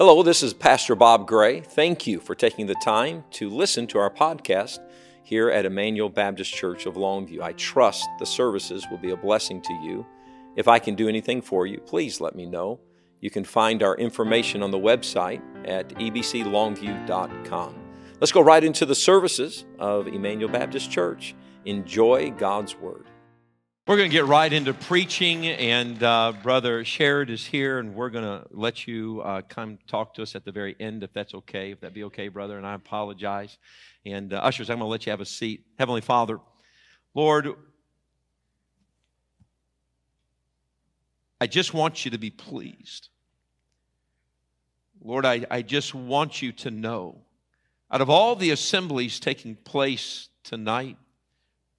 Hello, this is Pastor Bob Gray. Thank you for taking the time to listen to our podcast here at Emmanuel Baptist Church of Longview. I trust the services will be a blessing to you. If I can do anything for you, please let me know. You can find our information on the website at ebclongview.com. Let's go right into the services of Emmanuel Baptist Church. Enjoy God's Word. We're going to get right into preaching, and uh, Brother Sherrod is here, and we're going to let you uh, come talk to us at the very end, if that's okay. If that be okay, brother, and I apologize. And uh, ushers, I'm going to let you have a seat. Heavenly Father, Lord, I just want you to be pleased. Lord, I, I just want you to know, out of all the assemblies taking place tonight,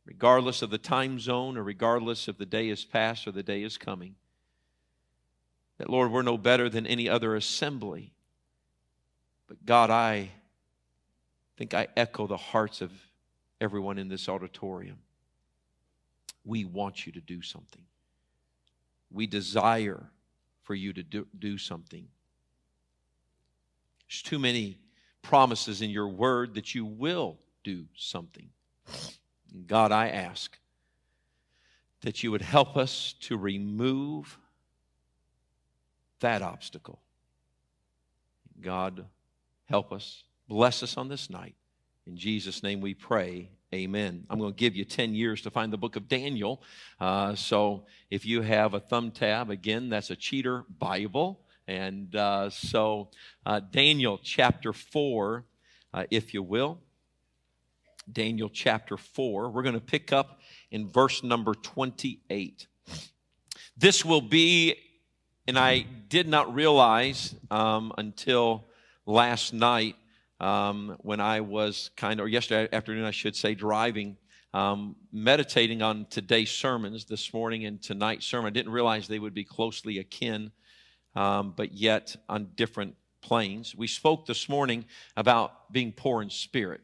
regardless of the time zone or regardless if the day is past or the day is coming. That, Lord, we're no better than any other assembly. But God, I think I echo the hearts of everyone in this auditorium. We want you to do something. We desire for you to do, do something. There's too many promises in your word that you will do something. God, I ask that you would help us to remove that obstacle. God, help us. Bless us on this night. In Jesus' name we pray. Amen. I'm going to give you 10 years to find the book of Daniel. Uh, so if you have a thumb tab, again, that's a cheater Bible. And uh, so, uh, Daniel chapter 4, uh, if you will. Daniel chapter 4. We're going to pick up in verse number 28. This will be, and I did not realize um, until last night um, when I was kind of, or yesterday afternoon, I should say, driving, um, meditating on today's sermons, this morning and tonight's sermon. I didn't realize they would be closely akin, um, but yet on different planes. We spoke this morning about being poor in spirit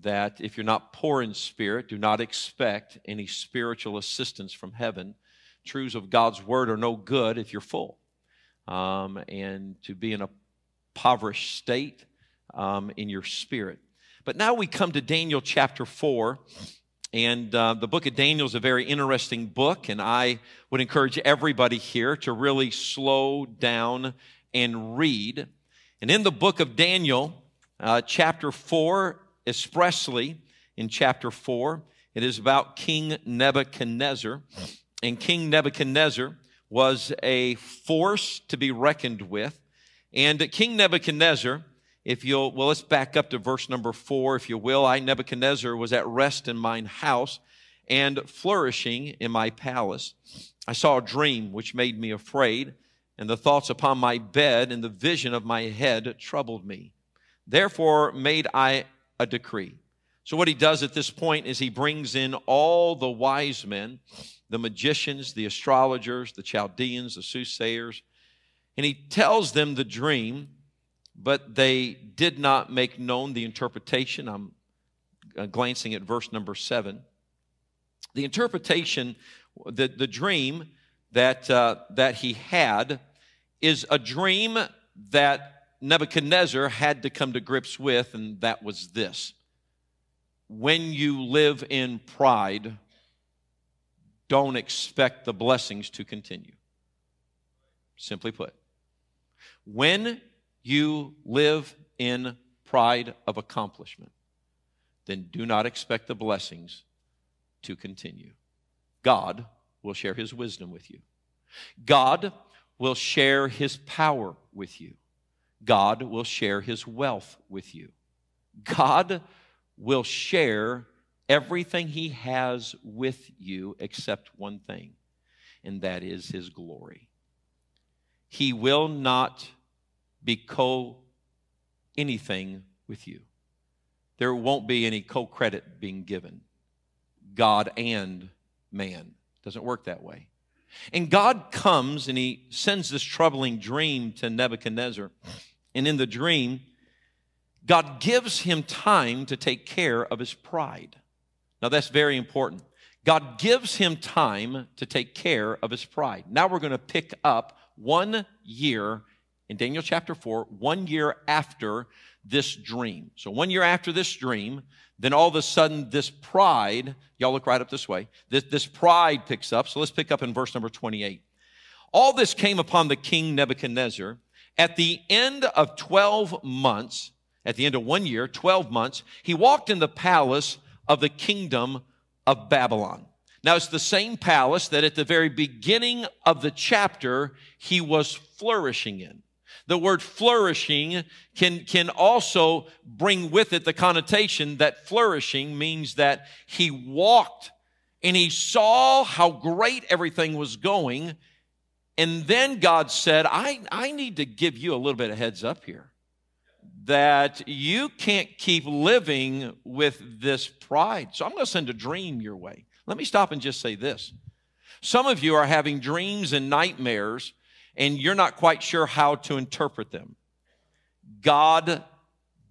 that if you're not poor in spirit, do not expect any spiritual assistance from heaven. Truths of God's word are no good if you're full. Um, and to be in a impoverished state um, in your spirit. But now we come to Daniel chapter 4. And uh, the book of Daniel is a very interesting book, and I would encourage everybody here to really slow down and read. And in the book of Daniel, uh, chapter 4, expressly in chapter 4. It is about King Nebuchadnezzar. And King Nebuchadnezzar was a force to be reckoned with. And King Nebuchadnezzar, if you'll, well, let's back up to verse number four, if you will. I, Nebuchadnezzar, was at rest in mine house and flourishing in my palace. I saw a dream which made me afraid, and the thoughts upon my bed and the vision of my head troubled me. Therefore made I a decree. So, what he does at this point is he brings in all the wise men, the magicians, the astrologers, the Chaldeans, the soothsayers, and he tells them the dream, but they did not make known the interpretation. I'm uh, glancing at verse number seven. The interpretation, the, the dream that, uh, that he had, is a dream that Nebuchadnezzar had to come to grips with, and that was this. When you live in pride, don't expect the blessings to continue. Simply put, when you live in pride of accomplishment, then do not expect the blessings to continue. God will share his wisdom with you. God will share his power with you. God will share his wealth with you. God will share everything he has with you except one thing, and that is his glory. He will not be co anything with you. There won't be any co credit being given. God and man. Doesn't work that way. And God comes and he sends this troubling dream to Nebuchadnezzar. And in the dream, God gives him time to take care of his pride. Now, that's very important. God gives him time to take care of his pride. Now we're going to pick up one year in Daniel chapter 4, one year after this dream. So, one year after this dream, then all of a sudden, this pride, y'all look right up this way, this, this pride picks up. So, let's pick up in verse number 28. All this came upon the king Nebuchadnezzar at the end of 12 months, at the end of one year, 12 months, he walked in the palace of the kingdom of Babylon. Now, it's the same palace that at the very beginning of the chapter he was flourishing in. The word flourishing can, can also bring with it the connotation that flourishing means that he walked and he saw how great everything was going. And then God said, I, I need to give you a little bit of heads up here that you can't keep living with this pride. So I'm going to send a dream your way. Let me stop and just say this. Some of you are having dreams and nightmares and you're not quite sure how to interpret them. God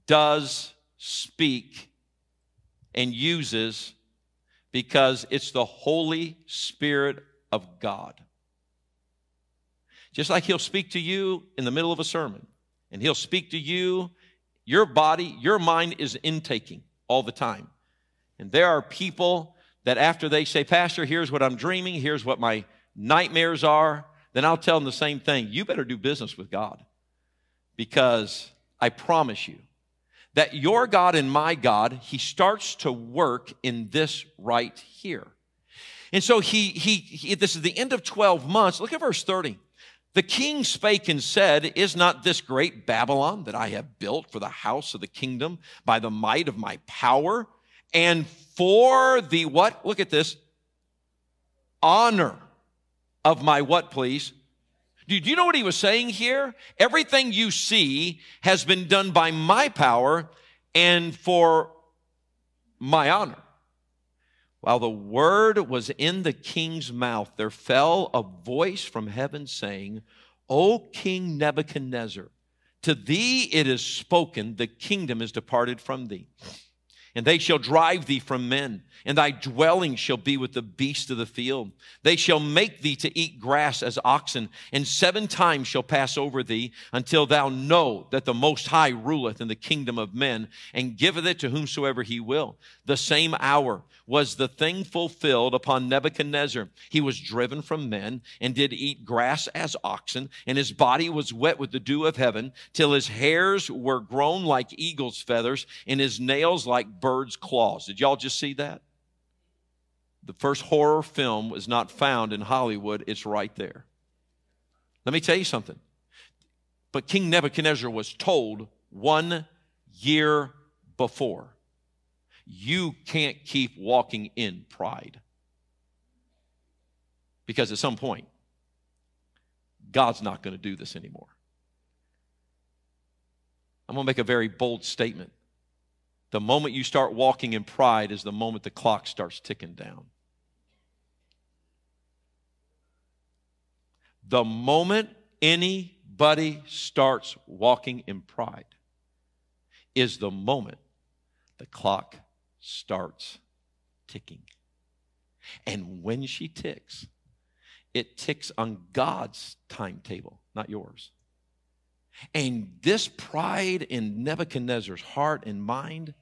does speak and uses because it's the Holy Spirit of God. Just like He'll speak to you in the middle of a sermon, and He'll speak to you, your body, your mind is intaking all the time. And there are people that after they say, Pastor, here's what I'm dreaming, here's what my nightmares are, then I'll tell them the same thing. You better do business with God because I promise you that your God and my God, He starts to work in this right here. And so he, he, he, this is the end of 12 months. Look at verse 30. The king spake and said, Is not this great Babylon that I have built for the house of the kingdom by the might of my power and for the what? Look at this. Honor of my what, please? Do you know what he was saying here? Everything you see has been done by my power and for my honor. While the word was in the king's mouth, there fell a voice from heaven saying, O King Nebuchadnezzar, to thee it is spoken, the kingdom is departed from thee and they shall drive thee from men, and thy dwelling shall be with the beasts of the field. They shall make thee to eat grass as oxen, and seven times shall pass over thee until thou know that the Most High ruleth in the kingdom of men, and giveth it to whomsoever he will. The same hour was the thing fulfilled upon Nebuchadnezzar. He was driven from men and did eat grass as oxen, and his body was wet with the dew of heaven, till his hairs were grown like eagle's feathers, and his nails like bird's claws. Did y'all just see that? The first horror film was not found in Hollywood, it's right there. Let me tell you something. But King Nebuchadnezzar was told one year before you can't keep walking in pride. Because at some point, God's not going to do this anymore. I'm going to make a very bold statement. The moment you start walking in pride is the moment the clock starts ticking down. The moment anybody starts walking in pride is the moment the clock starts ticking. And when she ticks, it ticks on God's timetable, not yours. And this pride in Nebuchadnezzar's heart and mind.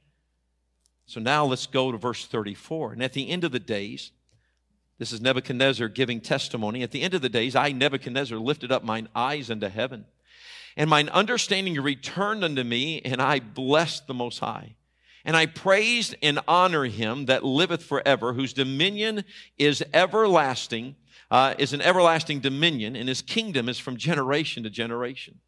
So now let's go to verse 34. And at the end of the days, this is Nebuchadnezzar giving testimony. At the end of the days, I, Nebuchadnezzar, lifted up mine eyes unto heaven, and mine understanding returned unto me, and I blessed the Most High. And I praised and honor him that liveth forever, whose dominion is everlasting, uh, is an everlasting dominion, and his kingdom is from generation to generation.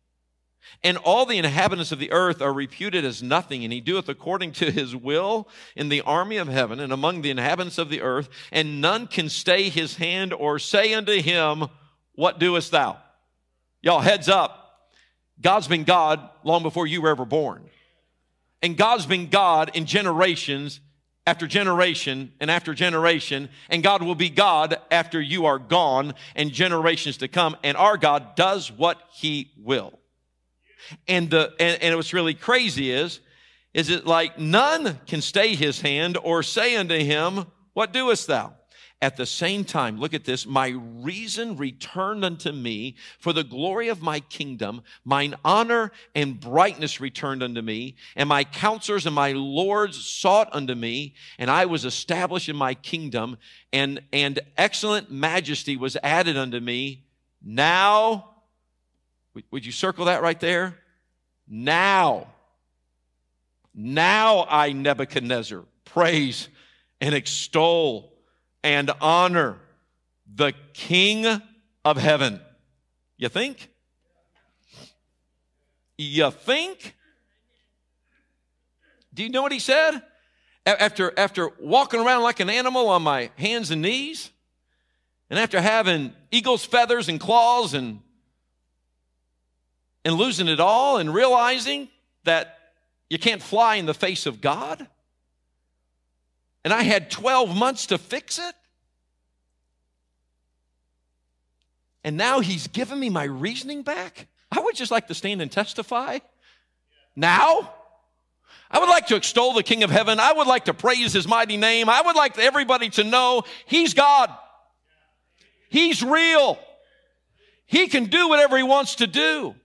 And all the inhabitants of the earth are reputed as nothing, and he doeth according to his will in the army of heaven and among the inhabitants of the earth, and none can stay his hand or say unto him, What doest thou? Y'all, heads up. God's been God long before you were ever born. And God's been God in generations after generation and after generation, and God will be God after you are gone and generations to come. And our God does what He will. And the and, and what's really crazy is, is it like none can stay His hand or say unto Him, "What doest thou?" At the same time, look at this, my reason returned unto me for the glory of my kingdom, mine honor and brightness returned unto me, and my counselors and my lords sought unto me, and I was established in my kingdom, and, and excellent majesty was added unto me. Now, would you circle that right there? Now, now I, Nebuchadnezzar, praise and extol and honor the King of heaven. You think? You think? Do you know what he said? After, after walking around like an animal on my hands and knees, and after having eagle's feathers and claws and, and losing it all and realizing that you can't fly in the face of God, and I had 12 months to fix it. And now he's given me my reasoning back. I would just like to stand and testify. Now, I would like to extol the King of Heaven. I would like to praise his mighty name. I would like everybody to know he's God. He's real. He can do whatever he wants to do.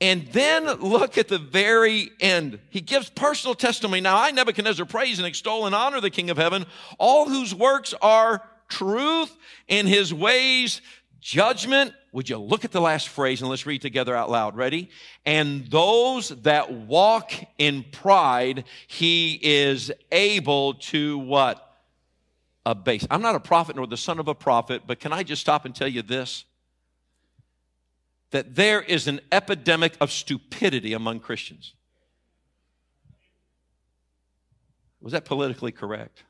And then look at the very end. He gives personal testimony. Now I, Nebuchadnezzar, praise and extol and honor the King of heaven, all whose works are truth in his ways, judgment. Would you look at the last phrase and let's read together out loud. Ready? And those that walk in pride, he is able to what? Abase. I'm not a prophet nor the son of a prophet, but can I just stop and tell you this? That there is an epidemic of stupidity among Christians. Was that politically correct?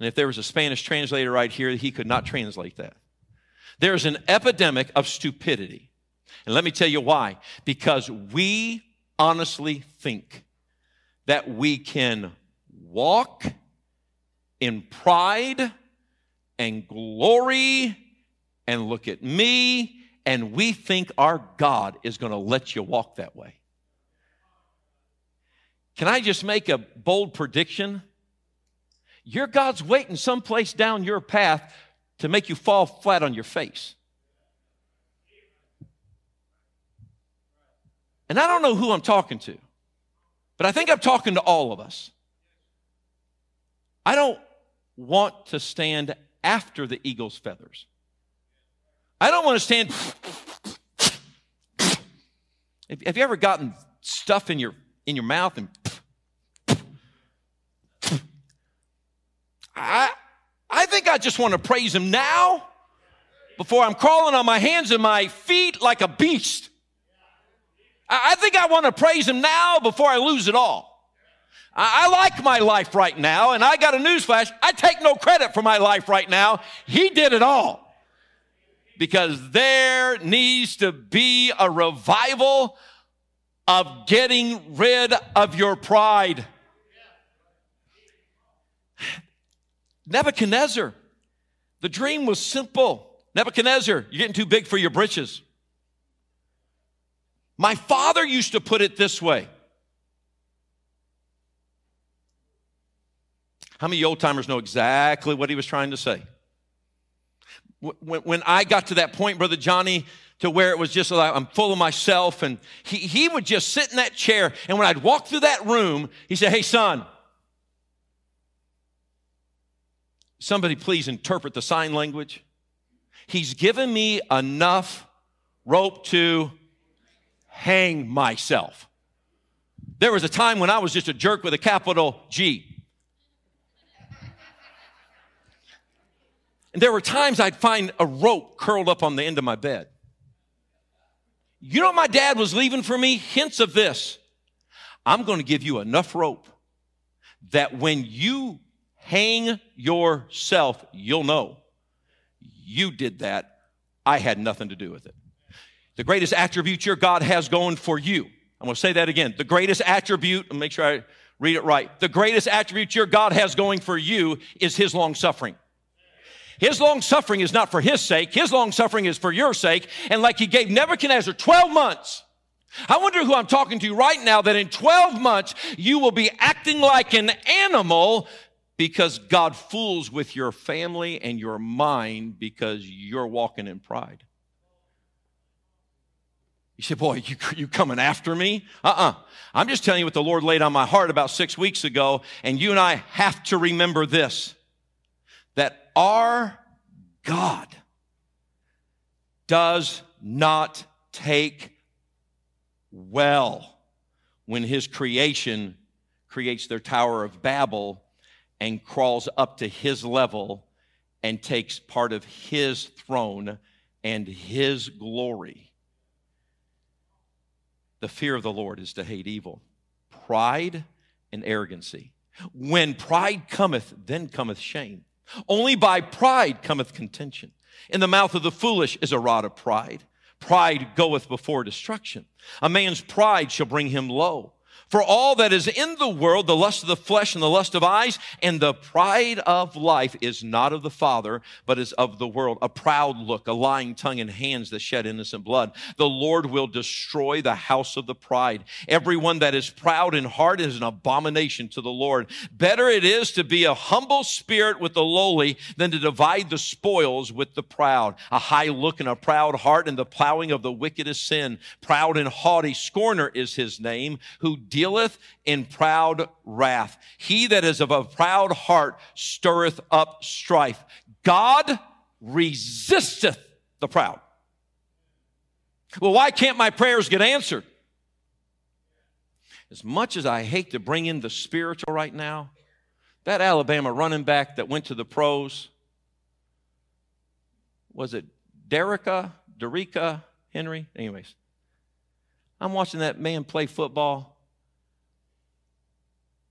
And if there was a Spanish translator right here, he could not translate that. There's an epidemic of stupidity. And let me tell you why. Because we honestly think that we can walk in pride and glory and look at me and we think our God is going to let you walk that way. Can I just make a bold prediction? Your God's waiting someplace down your path to make you fall flat on your face. And I don't know who I'm talking to, but I think I'm talking to all of us. I don't want to stand after the eagle's feathers. I don't want to stand. Have you ever gotten stuff in your in your mouth and I I think I just want to praise him now before I'm crawling on my hands and my feet like a beast. I, I think I want to praise him now before I lose it all. I, I like my life right now, and I got a newsflash. I take no credit for my life right now. He did it all because there needs to be a revival of getting rid of your pride. Nebuchadnezzar, the dream was simple. Nebuchadnezzar, you're getting too big for your britches. My father used to put it this way. How many old timers know exactly what he was trying to say? When, when I got to that point, Brother Johnny, to where it was just like I'm full of myself, and he, he would just sit in that chair, and when I'd walk through that room, he said, Hey, son, somebody please interpret the sign language. He's given me enough rope to hang myself. There was a time when I was just a jerk with a capital G. And there were times I'd find a rope curled up on the end of my bed. You know my dad was leaving for me? Hints of this. I'm going to give you enough rope that when you hang yourself, you'll know you did that. I had nothing to do with it. The greatest attribute your God has going for you. I'm going to say that again. The greatest attribute, make sure I read it right. The greatest attribute your God has going for you is his long suffering. His long suffering is not for his sake. His long suffering is for your sake. And like he gave Nebuchadnezzar 12 months, I wonder who I'm talking to right now that in 12 months you will be acting like an animal because God fools with your family and your mind because you're walking in pride. You say, boy, you, you coming after me? Uh-uh. I'm just telling you what the Lord laid on my heart about six weeks ago. And you and I have to remember this, our God does not take well when his creation creates their Tower of Babel and crawls up to his level and takes part of his throne and his glory. The fear of the Lord is to hate evil, pride and arrogancy. When pride cometh, then cometh shame. Only by pride cometh contention. In the mouth of the foolish is a rod of pride. Pride goeth before destruction. A man's pride shall bring him low. For all that is in the world, the lust of the flesh and the lust of eyes and the pride of life is not of the Father, but is of the world. A proud look, a lying tongue, and hands that shed innocent blood. The Lord will destroy the house of the pride. Everyone that is proud in heart is an abomination to the Lord. Better it is to be a humble spirit with the lowly than to divide the spoils with the proud. A high look and a proud heart and the plowing of the wicked is sin. Proud and haughty scorner is his name, who dealeth in proud wrath. He that is of a proud heart stirreth up strife. God resisteth the proud. Well, why can't my prayers get answered? As much as I hate to bring in the spiritual right now, that Alabama running back that went to the pros, was it Derica, Derica, Henry? Anyways, I'm watching that man play football.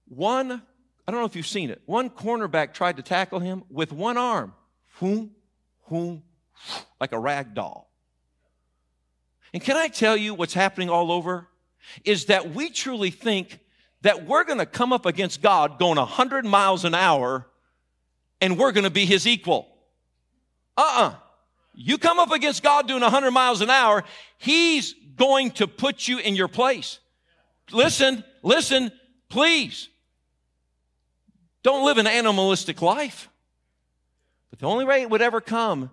One, I don't know if you've seen it, one cornerback tried to tackle him with one arm, whoom, whoom, like a rag doll. And can I tell you what's happening all over? Is that we truly think that we're going to come up against God going 100 miles an hour and we're going to be his equal. Uh-uh. You come up against God doing 100 miles an hour, he's going to put you in your place. Listen, listen, please. Don't live an animalistic life. But the only way it would ever come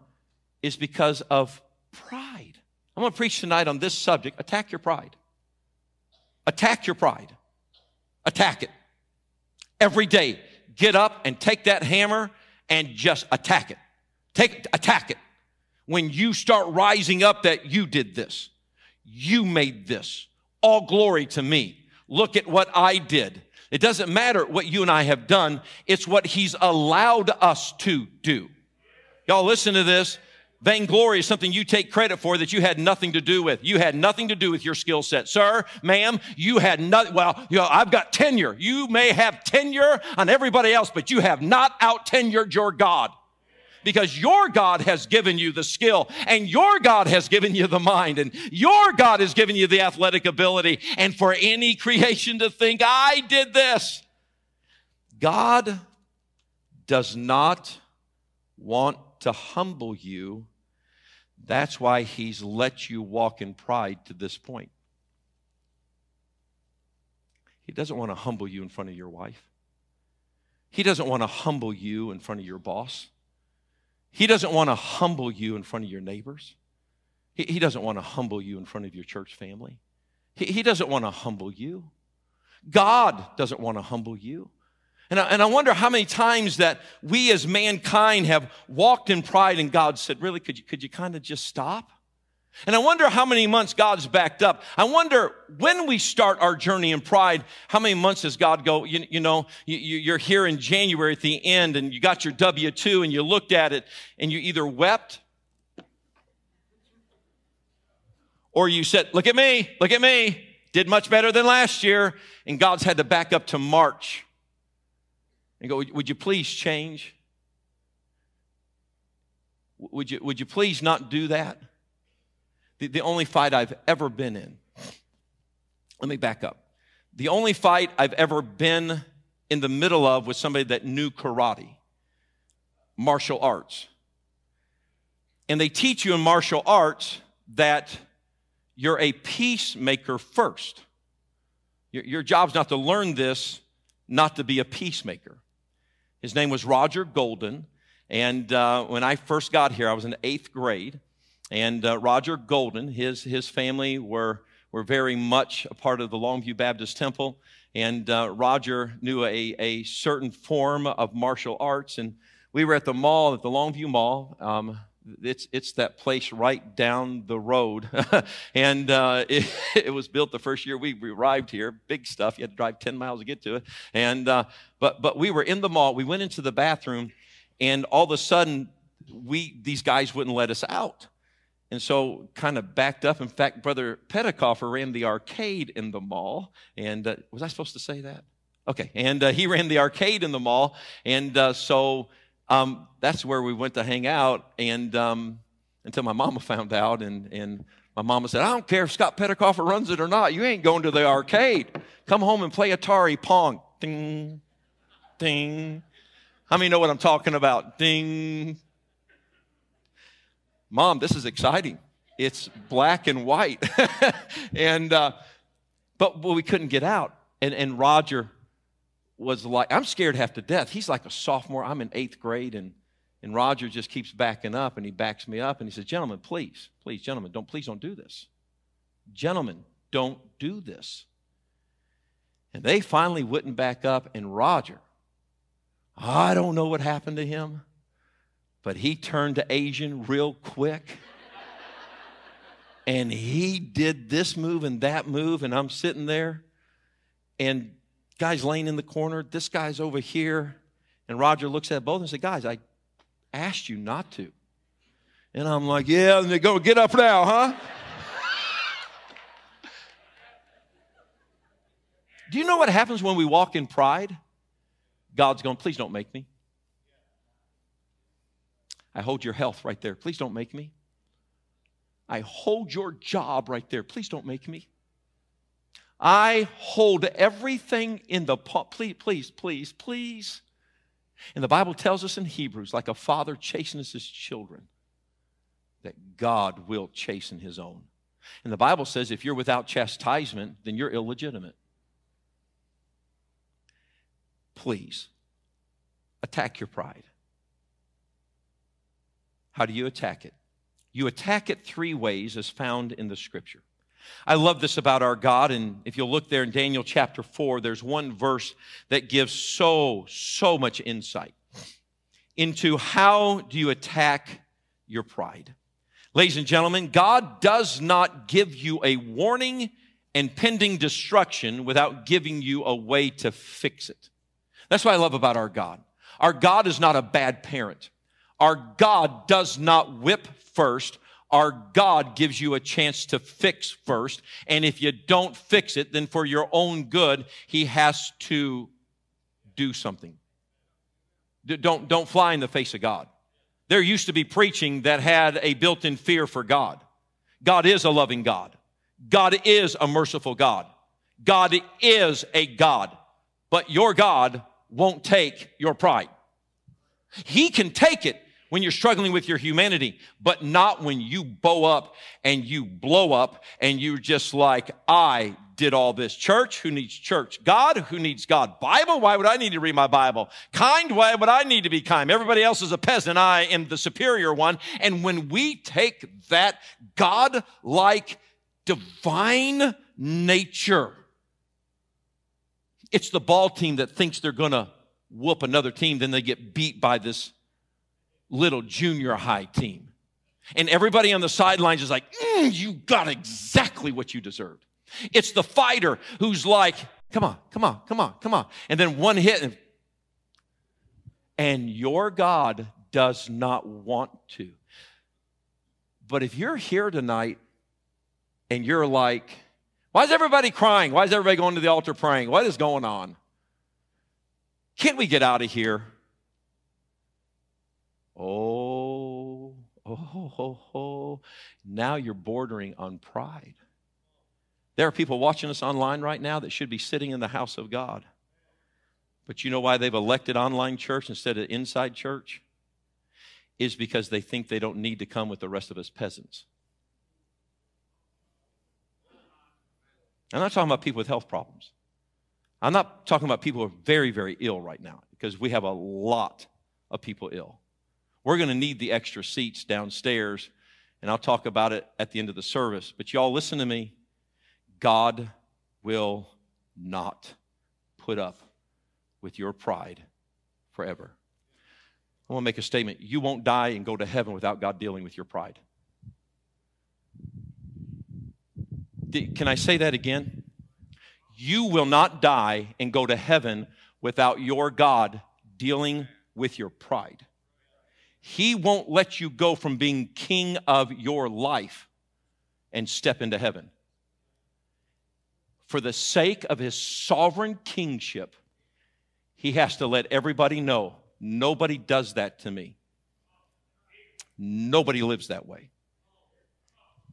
is because of pride. I'm going to preach tonight on this subject attack your pride. Attack your pride. Attack it. Every day, get up and take that hammer and just attack it. Take attack it. When you start rising up that you did this, you made this. All glory to me. Look at what I did. It doesn't matter what you and I have done, it's what He's allowed us to do. Y'all listen to this. Vainglory is something you take credit for that you had nothing to do with. You had nothing to do with your skill set. Sir, ma'am, you had nothing. Well, you know, I've got tenure. You may have tenure on everybody else, but you have not out tenured your God because your God has given you the skill and your God has given you the mind and your God has given you the athletic ability. And for any creation to think, I did this, God does not want to humble you. That's why he's let you walk in pride to this point. He doesn't want to humble you in front of your wife. He doesn't want to humble you in front of your boss. He doesn't want to humble you in front of your neighbors. He, he doesn't want to humble you in front of your church family. He, he doesn't want to humble you. God doesn't want to humble you. And I, and I wonder how many times that we as mankind have walked in pride and God said, really, could you, could you kind of just stop? And I wonder how many months God's backed up. I wonder when we start our journey in pride, how many months does God go, you, you know, you, are here in January at the end and you got your W-2 and you looked at it and you either wept or you said, look at me, look at me, did much better than last year. And God's had to back up to March and go, would you please change? Would you, would you please not do that? The, the only fight I've ever been in. Let me back up. The only fight I've ever been in the middle of was somebody that knew karate, martial arts. And they teach you in martial arts that you're a peacemaker first. Your, your job's not to learn this, not to be a peacemaker. His name was Roger Golden. And uh, when I first got here, I was in eighth grade. And uh, Roger Golden, his, his family were, were very much a part of the Longview Baptist Temple. And uh, Roger knew a, a certain form of martial arts. And we were at the mall, at the Longview Mall. Um, it's, it's that place right down the road. and uh, it, it, was built the first year we, arrived here. Big stuff. You had to drive 10 miles to get to it. And, uh, but, but we were in the mall. We went into the bathroom, and all of a sudden, we, these guys wouldn't let us out. And so, kind of backed up. In fact, Brother Pettikoffer ran the arcade in the mall. And uh, was I supposed to say that? Okay. And uh, he ran the arcade in the mall. And uh, so, um, that's where we went to hang out. And um, until my mama found out, and, and my mama said, I don't care if Scott Pettikoffer runs it or not. You ain't going to the arcade. Come home and play Atari Pong. Ding, ding. How many know what I'm talking about? Ding. Mom, this is exciting. It's black and white. and, uh, but well, we couldn't get out. And, and Roger was like, I'm scared half to death. He's like a sophomore. I'm in eighth grade, and, and Roger just keeps backing up, and he backs me up, and he says, Gentlemen, please, please, gentlemen, don't, please don't do this. Gentlemen, don't do this. And they finally wouldn't back up, and Roger, I don't know what happened to him, but he turned to Asian real quick. and he did this move and that move, and I'm sitting there, and guy's laying in the corner, this guy's over here. And Roger looks at both and says, Guys, I asked you not to. And I'm like, Yeah, and they go, Get up now, huh? Do you know what happens when we walk in pride? God's going, Please don't make me. I hold your health right there. Please don't make me. I hold your job right there. Please don't make me. I hold everything in the. Please, please, please, please. And the Bible tells us in Hebrews, like a father chastens his children, that God will chasten his own. And the Bible says if you're without chastisement, then you're illegitimate. Please, attack your pride. How do you attack it? You attack it three ways as found in the scripture. I love this about our God. And if you'll look there in Daniel chapter 4, there's one verse that gives so, so much insight into how do you attack your pride. Ladies and gentlemen, God does not give you a warning and pending destruction without giving you a way to fix it. That's what I love about our God. Our God is not a bad parent. Our God does not whip first our God gives you a chance to fix first. And if you don't fix it, then for your own good, He has to do something. Don't, don't fly in the face of God. There used to be preaching that had a built in fear for God. God is a loving God. God is a merciful God. God is a God. But your God won't take your pride. He can take it, when you're struggling with your humanity, but not when you bow up and you blow up and you're just like, I did all this. Church, who needs church? God, who needs God? Bible, why would I need to read my Bible? Kind, why would I need to be kind? Everybody else is a peasant. I am the superior one. And when we take that God-like divine nature, it's the ball team that thinks they're going to whoop another team, then they get beat by this little junior high team. And everybody on the sidelines is like, mm, you got exactly what you deserved. It's the fighter who's like, come on, come on, come on, come on. And then one hit, and, and your God does not want to. But if you're here tonight and you're like, why is everybody crying? Why is everybody going to the altar praying? What is going on? Can't we get out of here? Oh, oh, oh, oh. Now you're bordering on pride. There are people watching us online right now that should be sitting in the house of God. But you know why they've elected online church instead of inside church? Is because they think they don't need to come with the rest of us peasants. I'm not talking about people with health problems. I'm not talking about people who are very, very ill right now because we have a lot of people ill. We're going to need the extra seats downstairs, and I'll talk about it at the end of the service. But y'all, listen to me. God will not put up with your pride forever. I want to make a statement. You won't die and go to heaven without God dealing with your pride. Can I say that again? You will not die and go to heaven without your God dealing with your pride. He won't let you go from being king of your life and step into heaven. For the sake of his sovereign kingship, he has to let everybody know nobody does that to me. Nobody lives that way.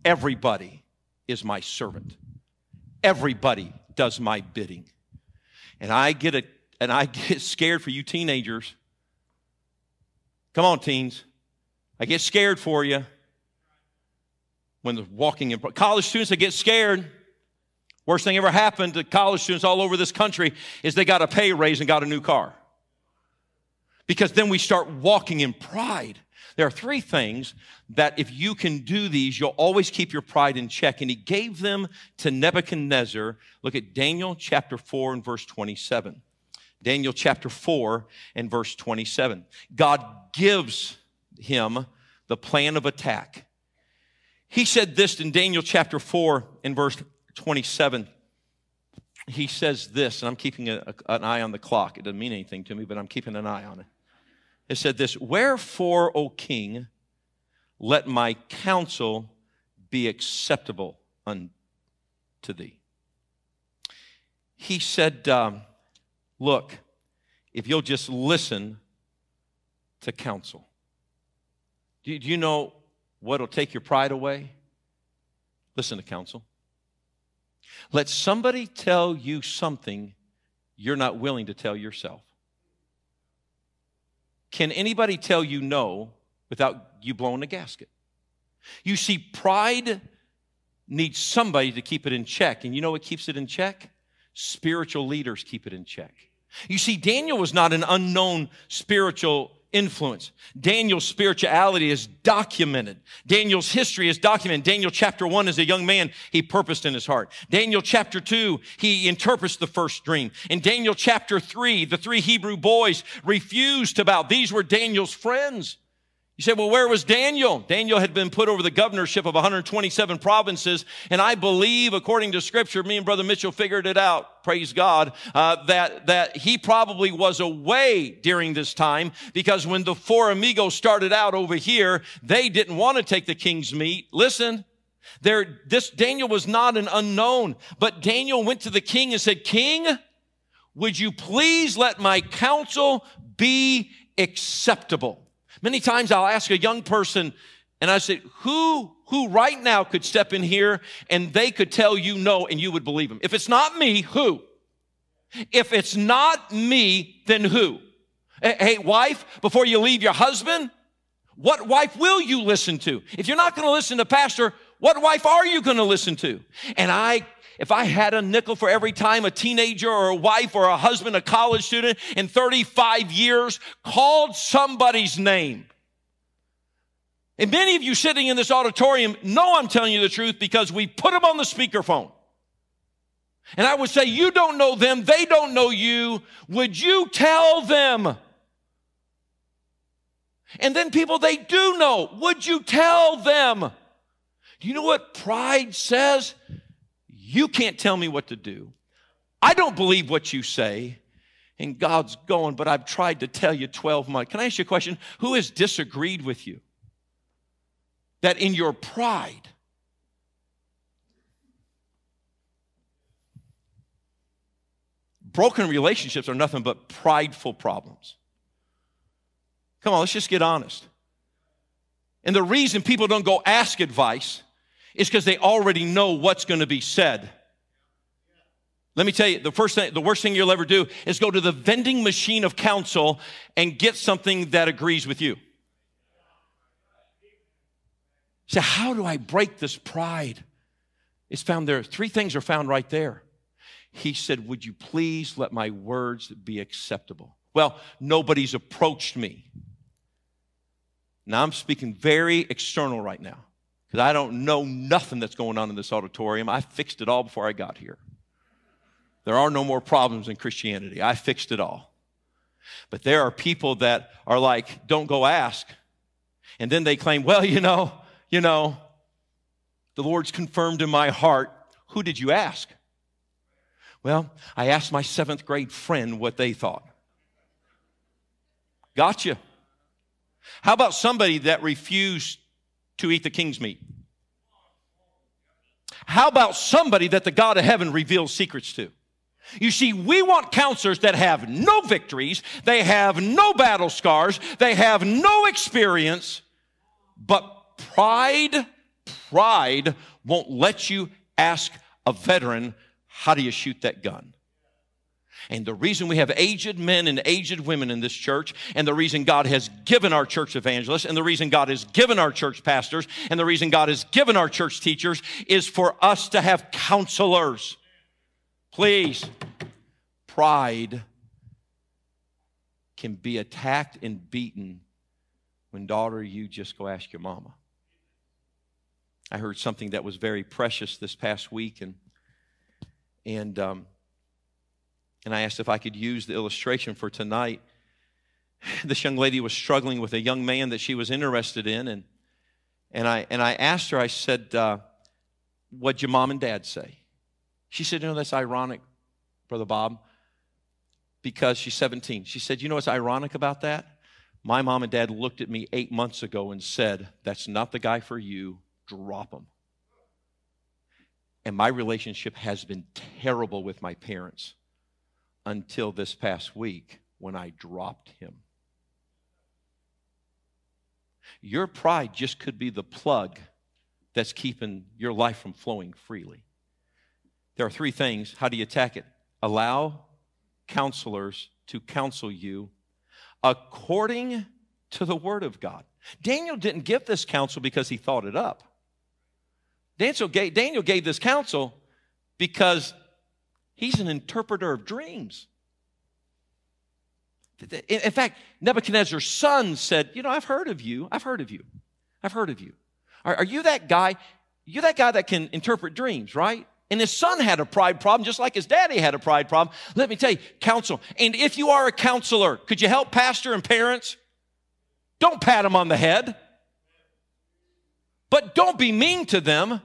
Everybody is my servant. Everybody does my bidding. And I get a, and I get scared for you teenagers. Come on, teens. I get scared for you when they're walking in college students. I get scared. Worst thing ever happened to college students all over this country is they got a pay raise and got a new car. Because then we start walking in pride. There are three things that if you can do these, you'll always keep your pride in check. And he gave them to Nebuchadnezzar. Look at Daniel chapter 4 and verse 27. Daniel chapter 4 and verse 27. God gives him the plan of attack. He said this in Daniel chapter 4 and verse 27. He says this, and I'm keeping a, an eye on the clock. It doesn't mean anything to me, but I'm keeping an eye on it. It said this Wherefore, O king, let my counsel be acceptable unto thee. He said, um, Look, if you'll just listen to counsel. Do, you know what'll take your pride away? Listen to counsel. Let somebody tell you something you're not willing to tell yourself. Can anybody tell you no without you blowing a gasket? You see, pride needs somebody to keep it in check. And you know what keeps it in check? Spiritual leaders keep it in check. You see, Daniel was not an unknown spiritual influence. Daniel's spirituality is documented. Daniel's history is documented. Daniel chapter one, as a young man, he purposed in his heart. Daniel chapter two, he interprets the first dream. In Daniel chapter three, the three Hebrew boys refused to bow. These were Daniel's friends. You say, well, where was Daniel? Daniel had been put over the governorship of 127 provinces. And I believe, according to scripture, me and Brother Mitchell figured it out, praise God, uh, that, that he probably was away during this time because when the four amigos started out over here, they didn't want to take the king's meat. Listen, there, this Daniel was not an unknown, but Daniel went to the king and said, King, would you please let my counsel be acceptable? Many times I'll ask a young person and I say, who, who right now could step in here and they could tell you no and you would believe them? If it's not me, who? If it's not me, then who? Hey, wife, before you leave your husband, what wife will you listen to? If you're not going to listen to pastor, what wife are you going to listen to? And I if I had a nickel for every time a teenager or a wife or a husband, a college student in 35 years called somebody's name. And many of you sitting in this auditorium know I'm telling you the truth because we put them on the speakerphone. And I would say, you don't know them, they don't know you. Would you tell them? And then people they do know, would you tell them? Do you know what pride says? You can't tell me what to do. I don't believe what you say. And God's going, but I've tried to tell you 12 months. Can I ask you a question? Who has disagreed with you? That in your pride, broken relationships are nothing but prideful problems. Come on, let's just get honest. And the reason people don't go ask advice is because they already know what's going to be said. Let me tell you, the first thing, the worst thing you'll ever do is go to the vending machine of counsel and get something that agrees with you. So how do I break this pride? It's found there. Three things are found right there. He said, Would you please let my words be acceptable? Well, nobody's approached me. Now I'm speaking very external right now because I don't know nothing that's going on in this auditorium. I fixed it all before I got here. There are no more problems in Christianity. I fixed it all. But there are people that are like, don't go ask. And then they claim, well, you know, you know, the Lord's confirmed in my heart. Who did you ask? Well, I asked my seventh grade friend what they thought. Gotcha. How about somebody that refused to eat the king's meat? How about somebody that the God of heaven reveals secrets to? You see, we want counselors that have no victories, they have no battle scars, they have no experience, but pride, pride won't let you ask a veteran, how do you shoot that gun? And the reason we have aged men and aged women in this church, and the reason God has given our church evangelists, and the reason God has given our church pastors, and the reason God has given our church teachers is for us to have counselors. Please, pride can be attacked and beaten when, daughter, you just go ask your mama. I heard something that was very precious this past week, and and um, and I asked if I could use the illustration for tonight. This young lady was struggling with a young man that she was interested in, and, and, I, and I asked her, I said, uh, What'd your mom and dad say? She said, You know, that's ironic, Brother Bob, because she's 17. She said, You know what's ironic about that? My mom and dad looked at me eight months ago and said, That's not the guy for you, drop him. And my relationship has been terrible with my parents until this past week when I dropped him. Your pride just could be the plug that's keeping your life from flowing freely. There are three things. How do you attack it? Allow counselors to counsel you according to the Word of God. Daniel didn't give this counsel because he thought it up. Daniel gave, Daniel gave this counsel because He's an interpreter of dreams. In fact, Nebuchadnezzar's son said, You know, I've heard of you. I've heard of you. I've heard of you. Are, are you that guy? You're that guy that can interpret dreams, right? And his son had a pride problem, just like his daddy had a pride problem. Let me tell you, counsel. And if you are a counselor, could you help pastor and parents? Don't pat them on the head. But don't be mean to them.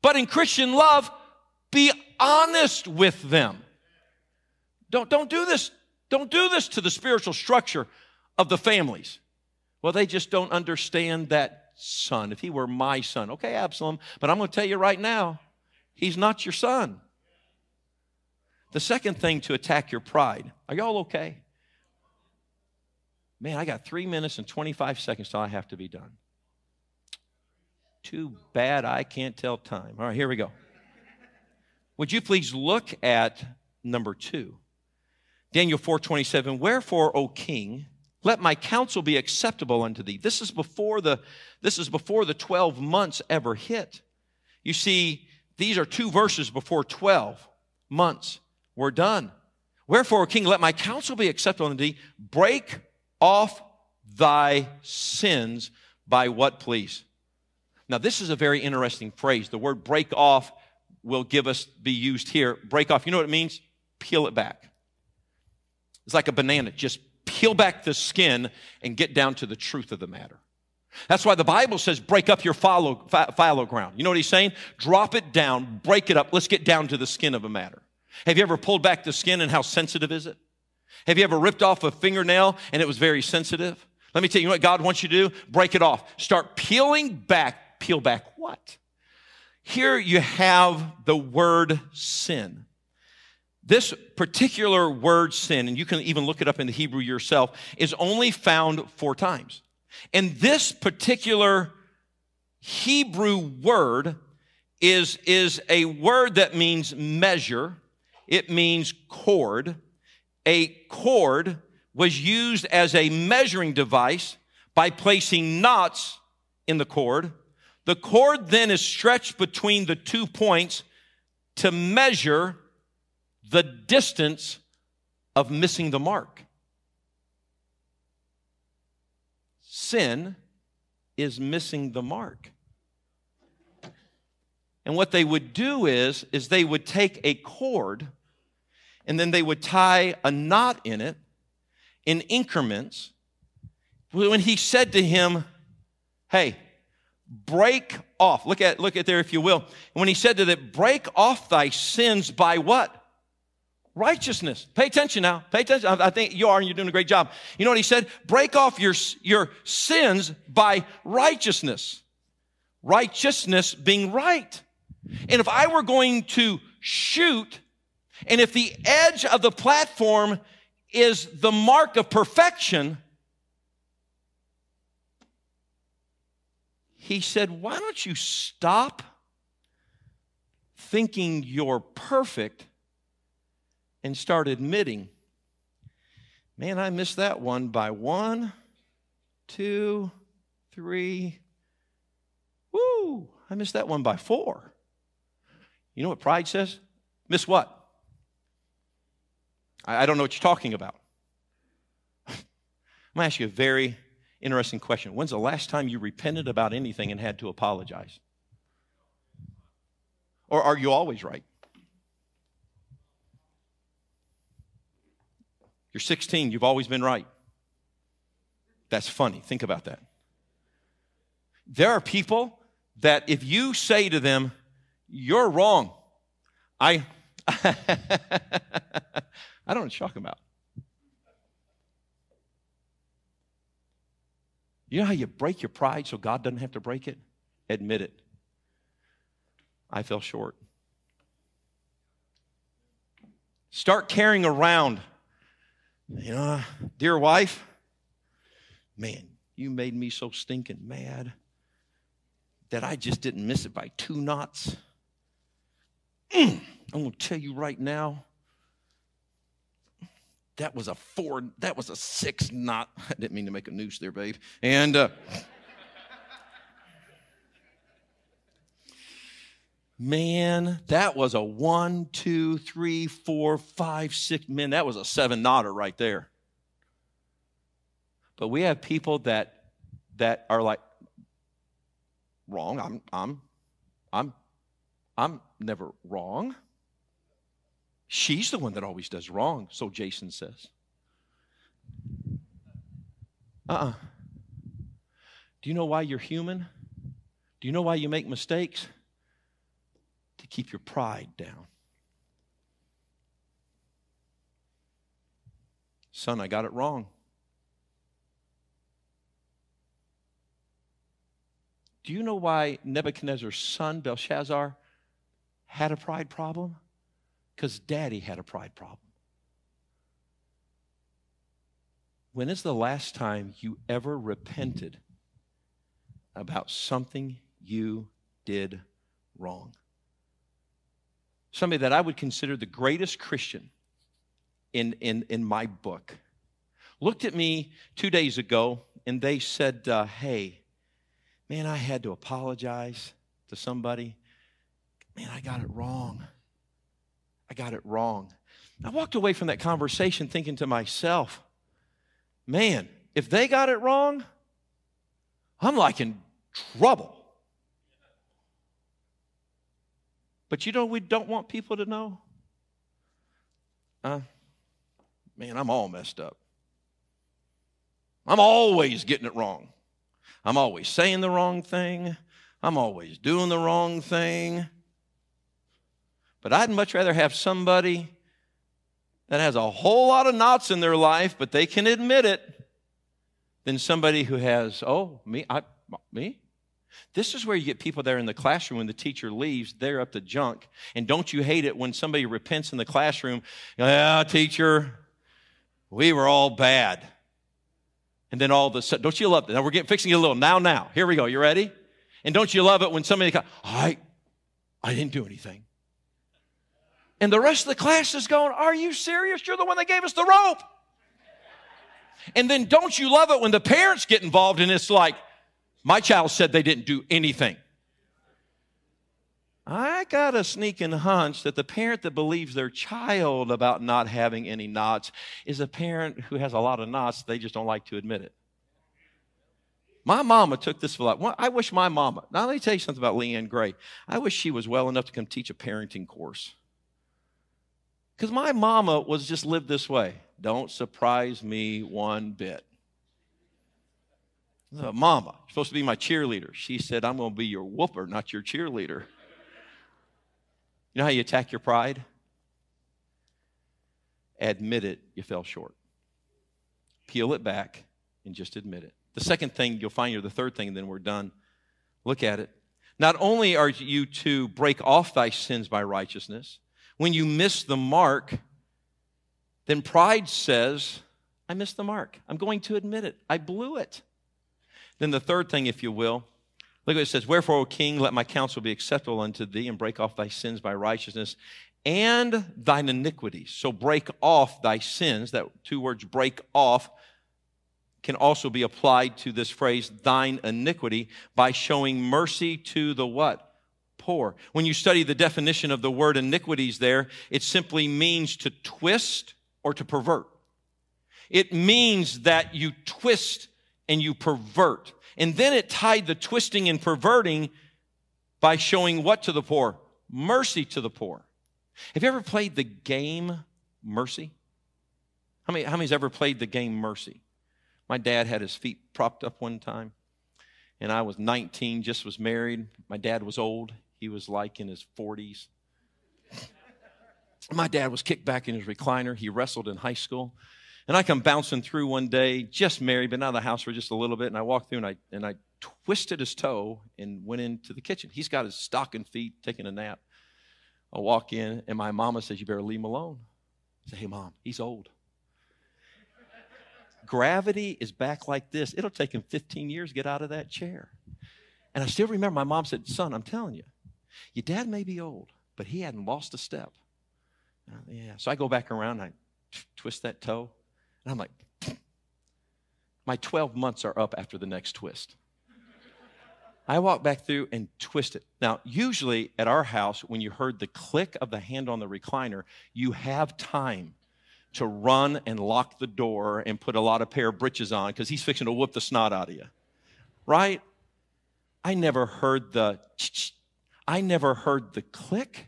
But in Christian love, be honest with them. Don't, don't do this. Don't do this to the spiritual structure of the families. Well, they just don't understand that son. If he were my son, okay, Absalom, but I'm going to tell you right now, he's not your son. The second thing to attack your pride, are y'all okay? Man, I got three minutes and 25 seconds till I have to be done. Too bad I can't tell time. All right, here we go. Would you please look at number two? Daniel 4:27, Wherefore, O king, let my counsel be acceptable unto thee. This is before the, this is before the 12 months ever hit. You see, these are two verses before 12 months were done. Wherefore, O king, let my counsel be acceptable unto thee. Break off thy sins by what, please? Now, this is a very interesting phrase. The word break off will give us be used here. Break off. You know what it means? Peel it back. It's like a banana. Just peel back the skin and get down to the truth of the matter. That's why the Bible says break up your follow, fallow ground. You know what he's saying? Drop it down, break it up. Let's get down to the skin of a matter. Have you ever pulled back the skin and how sensitive is it? Have you ever ripped off a fingernail and it was very sensitive? Let me tell you what God wants you to do. Break it off. Start peeling back. Peel back what? Here you have the word sin. This particular word sin, and you can even look it up in the Hebrew yourself, is only found four times. And this particular Hebrew word is, is a word that means measure. It means cord. A cord was used as a measuring device by placing knots in the cord the cord then is stretched between the two points to measure the distance of missing the mark. Sin is missing the mark. And what they would do is is they would take a cord and then they would tie a knot in it in increments. When he said to him, "Hey, break off. Look at, look at there if you will. When he said to them, break off thy sins by what? Righteousness. Pay attention now. Pay attention. I think you are and you're doing a great job. You know what he said? Break off your, your sins by righteousness. Righteousness being right. And if I were going to shoot, and if the edge of the platform is the mark of perfection, he said, Why don't you stop thinking you're perfect and start admitting, man, I missed that one by one, two, three. Woo, I missed that one by four. You know what pride says? Miss what? I, I don't know what you're talking about. I'm going to ask you a very interesting question. When's the last time you repented about anything and had to apologize? Or are you always right? You're 16, you've always been right. That's funny. Think about that. There are people that if you say to them, you're wrong. I, I don't know what you're talking about. You know how you break your pride so God doesn't have to break it? Admit it. I fell short. Start carrying around, you know, dear wife, man, you made me so stinking mad that I just didn't miss it by two knots. Mm, I'm going to tell you right now, that was a four, that was a six knot. I didn't mean to make a noose there, babe. And, uh, man, that was a one, two, three, four, five, six. Man, that was a seven knotter right there. But we have people that that are like wrong. I'm I'm I'm I'm never wrong. She's the one that always does wrong, so Jason says. Uh uh-uh. uh Do you know why you're human? Do you know why you make mistakes? To keep your pride down. Son, I got it wrong. Do you know why Nebuchadnezzar's son, Belshazzar, had a pride problem? Because daddy had a pride problem. When is the last time you ever repented about something you did wrong? Somebody that I would consider the greatest Christian in, in, in my book looked at me two days ago and they said, uh, Hey, man, I had to apologize to somebody man, I got it wrong. I got it wrong. I walked away from that conversation thinking to myself, man, if they got it wrong, I'm like in trouble. But you know, we don't want people to know. Uh, man, I'm all messed up. I'm always getting it wrong. I'm always saying the wrong thing. I'm always doing the wrong thing. But I'd much rather have somebody that has a whole lot of knots in their life, but they can admit it, than somebody who has, oh, me, I, me? This is where you get people there in the classroom when the teacher leaves, they're up to junk. And don't you hate it when somebody repents in the classroom? Yeah, teacher, we were all bad. And then all of a sudden, don't you love that? Now we're getting fixing it a little now, now. Here we go. You ready? And don't you love it when somebody I, I didn't do anything. And the rest of the class is going, Are you serious? You're the one that gave us the rope. And then don't you love it when the parents get involved and it's like, My child said they didn't do anything. I got a sneaking hunch that the parent that believes their child about not having any knots is a parent who has a lot of knots, they just don't like to admit it. My mama took this for life. I wish my mama, now let me tell you something about Leanne Gray. I wish she was well enough to come teach a parenting course. Because my mama was just lived this way. Don't surprise me one bit. Uh, mama, supposed to be my cheerleader. She said, I'm going to be your whooper, not your cheerleader. You know how you attack your pride? Admit it, you fell short. Peel it back and just admit it. The second thing you'll find, or the third thing, and then we're done. Look at it. Not only are you to break off thy sins by righteousness, when you miss the mark, then pride says, I missed the mark. I'm going to admit it. I blew it. Then the third thing, if you will, look what it says Wherefore, O king, let my counsel be acceptable unto thee, and break off thy sins by righteousness and thine iniquities. So break off thy sins. That two words, break off, can also be applied to this phrase, thine iniquity, by showing mercy to the what? Poor. When you study the definition of the word iniquities there, it simply means to twist or to pervert. It means that you twist and you pervert. And then it tied the twisting and perverting by showing what to the poor? Mercy to the poor. Have you ever played the game Mercy? How many, how many's ever played the game Mercy? My dad had his feet propped up one time, and I was 19, just was married. My dad was old. He was like in his 40s. My dad was kicked back in his recliner. He wrestled in high school. And I come bouncing through one day, just married, been out of the house for just a little bit, and I walked through and I and I twisted his toe and went into the kitchen. He's got his stocking feet, taking a nap. I walk in, and my mama says, You better leave him alone. I say, Hey, mom, he's old. Gravity is back like this. It'll take him 15 years to get out of that chair. And I still remember my mom said, Son, I'm telling you, your dad may be old, but he hadn't lost a step. Uh, yeah. So I go back around, I twist that toe, and I'm like, my 12 months are up after the next twist. I walk back through and twist it. Now, usually at our house, when you heard the click of the hand on the recliner, you have time to run and lock the door and put a lot of pair of breeches on because he's fixing to whoop the snot out of you. Right? I never heard the I never heard the click.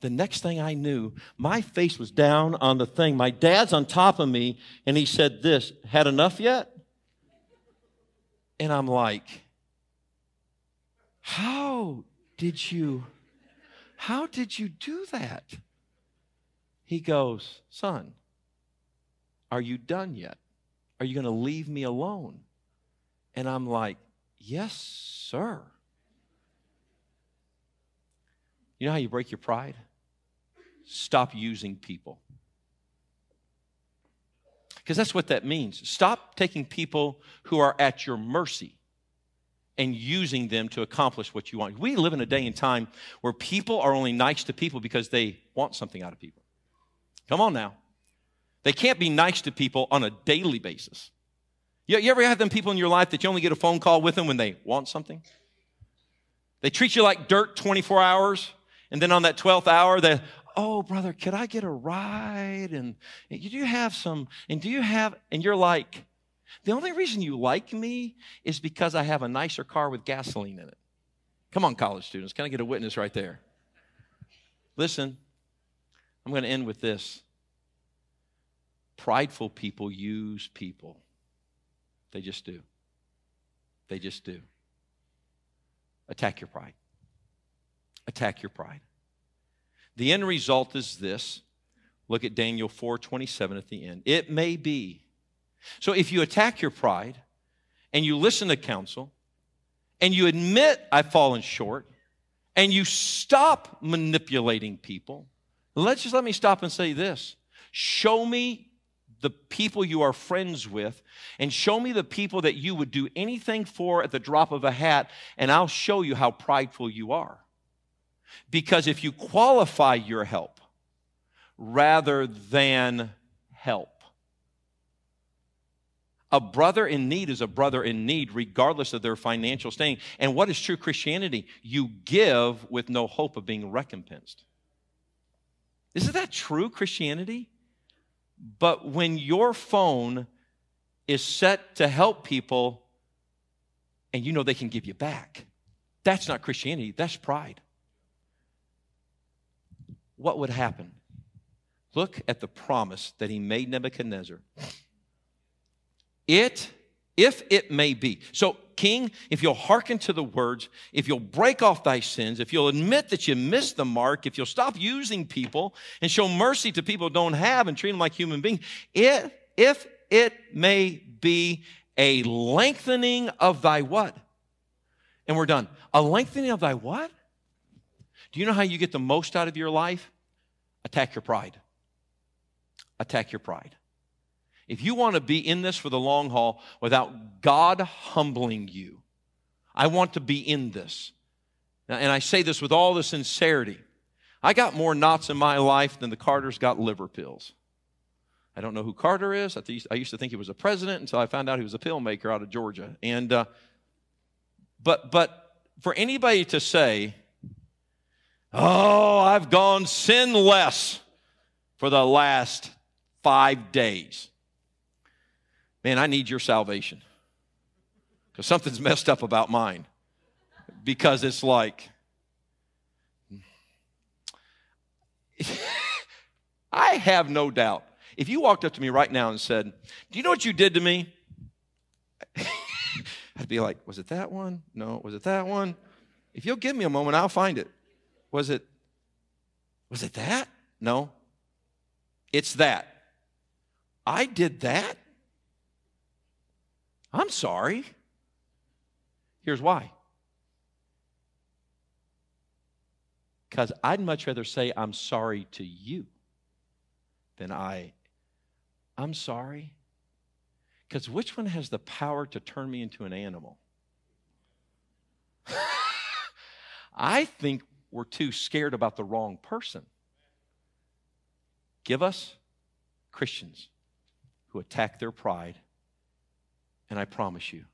The next thing I knew, my face was down on the thing. My dad's on top of me, and he said, This, had enough yet? And I'm like, How did you, how did you do that? He goes, Son, are you done yet? Are you going to leave me alone? And I'm like, Yes, sir. You know how you break your pride? Stop using people. Because that's what that means. Stop taking people who are at your mercy and using them to accomplish what you want. We live in a day and time where people are only nice to people because they want something out of people. Come on now. They can't be nice to people on a daily basis. You, you ever have them people in your life that you only get a phone call with them when they want something? They treat you like dirt 24 hours. And then on that 12th hour, they, oh, brother, could I get a ride? And do you have some, and do you have, and you're like, the only reason you like me is because I have a nicer car with gasoline in it. Come on, college students. Can I get a witness right there? Listen, I'm going to end with this. Prideful people use people. They just do. They just do. Attack your pride attack your pride. The end result is this. Look at Daniel 4:27 at the end. It may be. So if you attack your pride and you listen to counsel and you admit I've fallen short and you stop manipulating people, let's just let me stop and say this. Show me the people you are friends with and show me the people that you would do anything for at the drop of a hat, and I'll show you how prideful you are. Because if you qualify your help rather than help, a brother in need is a brother in need, regardless of their financial standing. And what is true Christianity? You give with no hope of being recompensed. Isn't that true Christianity? But when your phone is set to help people, and you know they can give you back. That's not Christianity, that's pride. What would happen? Look at the promise that he made Nebuchadnezzar. It, if it may be. So, King, if you'll hearken to the words, if you'll break off thy sins, if you'll admit that you missed the mark, if you'll stop using people and show mercy to people who don't have and treat them like human beings, it, if it may be a lengthening of thy what? And we're done. A lengthening of thy what? Do you know how you get the most out of your life? Attack your pride. Attack your pride. If you want to be in this for the long haul without God humbling you, I want to be in this. And I say this with all the sincerity. I got more knots in my life than the Carters got liver pills. I don't know who Carter is. I used to think he was a president until I found out he was a pill maker out of Georgia. And uh, but but for anybody to say, "Oh, I've gone sinless for the last five days," man, I need your salvation because something's messed up about mine. Because it's like. I have no doubt if you walked up to me right now and said, Do you know what you did to me? I'd be like, Was it that one? No. Was it that one? If you'll give me a moment, I'll find it. Was it was it that? No. It's that. I did that? I'm sorry. Here's why. Because I'd much rather say I'm sorry to you than I I'm sorry? Because which one has the power to turn me into an animal? I think we're too scared about the wrong person. Give us Christians who attack their pride, and I promise you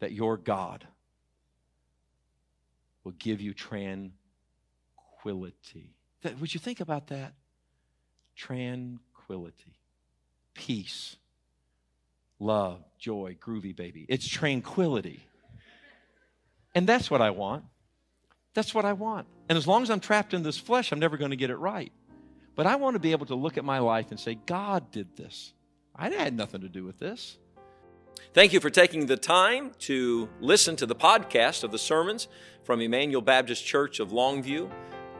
that your God will give you tranquility. Would you think about that? Tranquility peace, love, joy, groovy baby. It's tranquility. And that's what I want. That's what I want. And as long as I'm trapped in this flesh, I'm never going to get it right. But I want to be able to look at my life and say, God did this. I had nothing to do with this. Thank you for taking the time to listen to the podcast of the sermons from Emmanuel Baptist Church of Longview.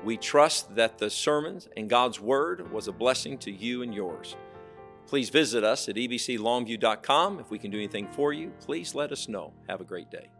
We trust that the sermons and God's Word was a blessing to you and yours. Please visit us at ebclongview.com. If we can do anything for you, please let us know. Have a great day.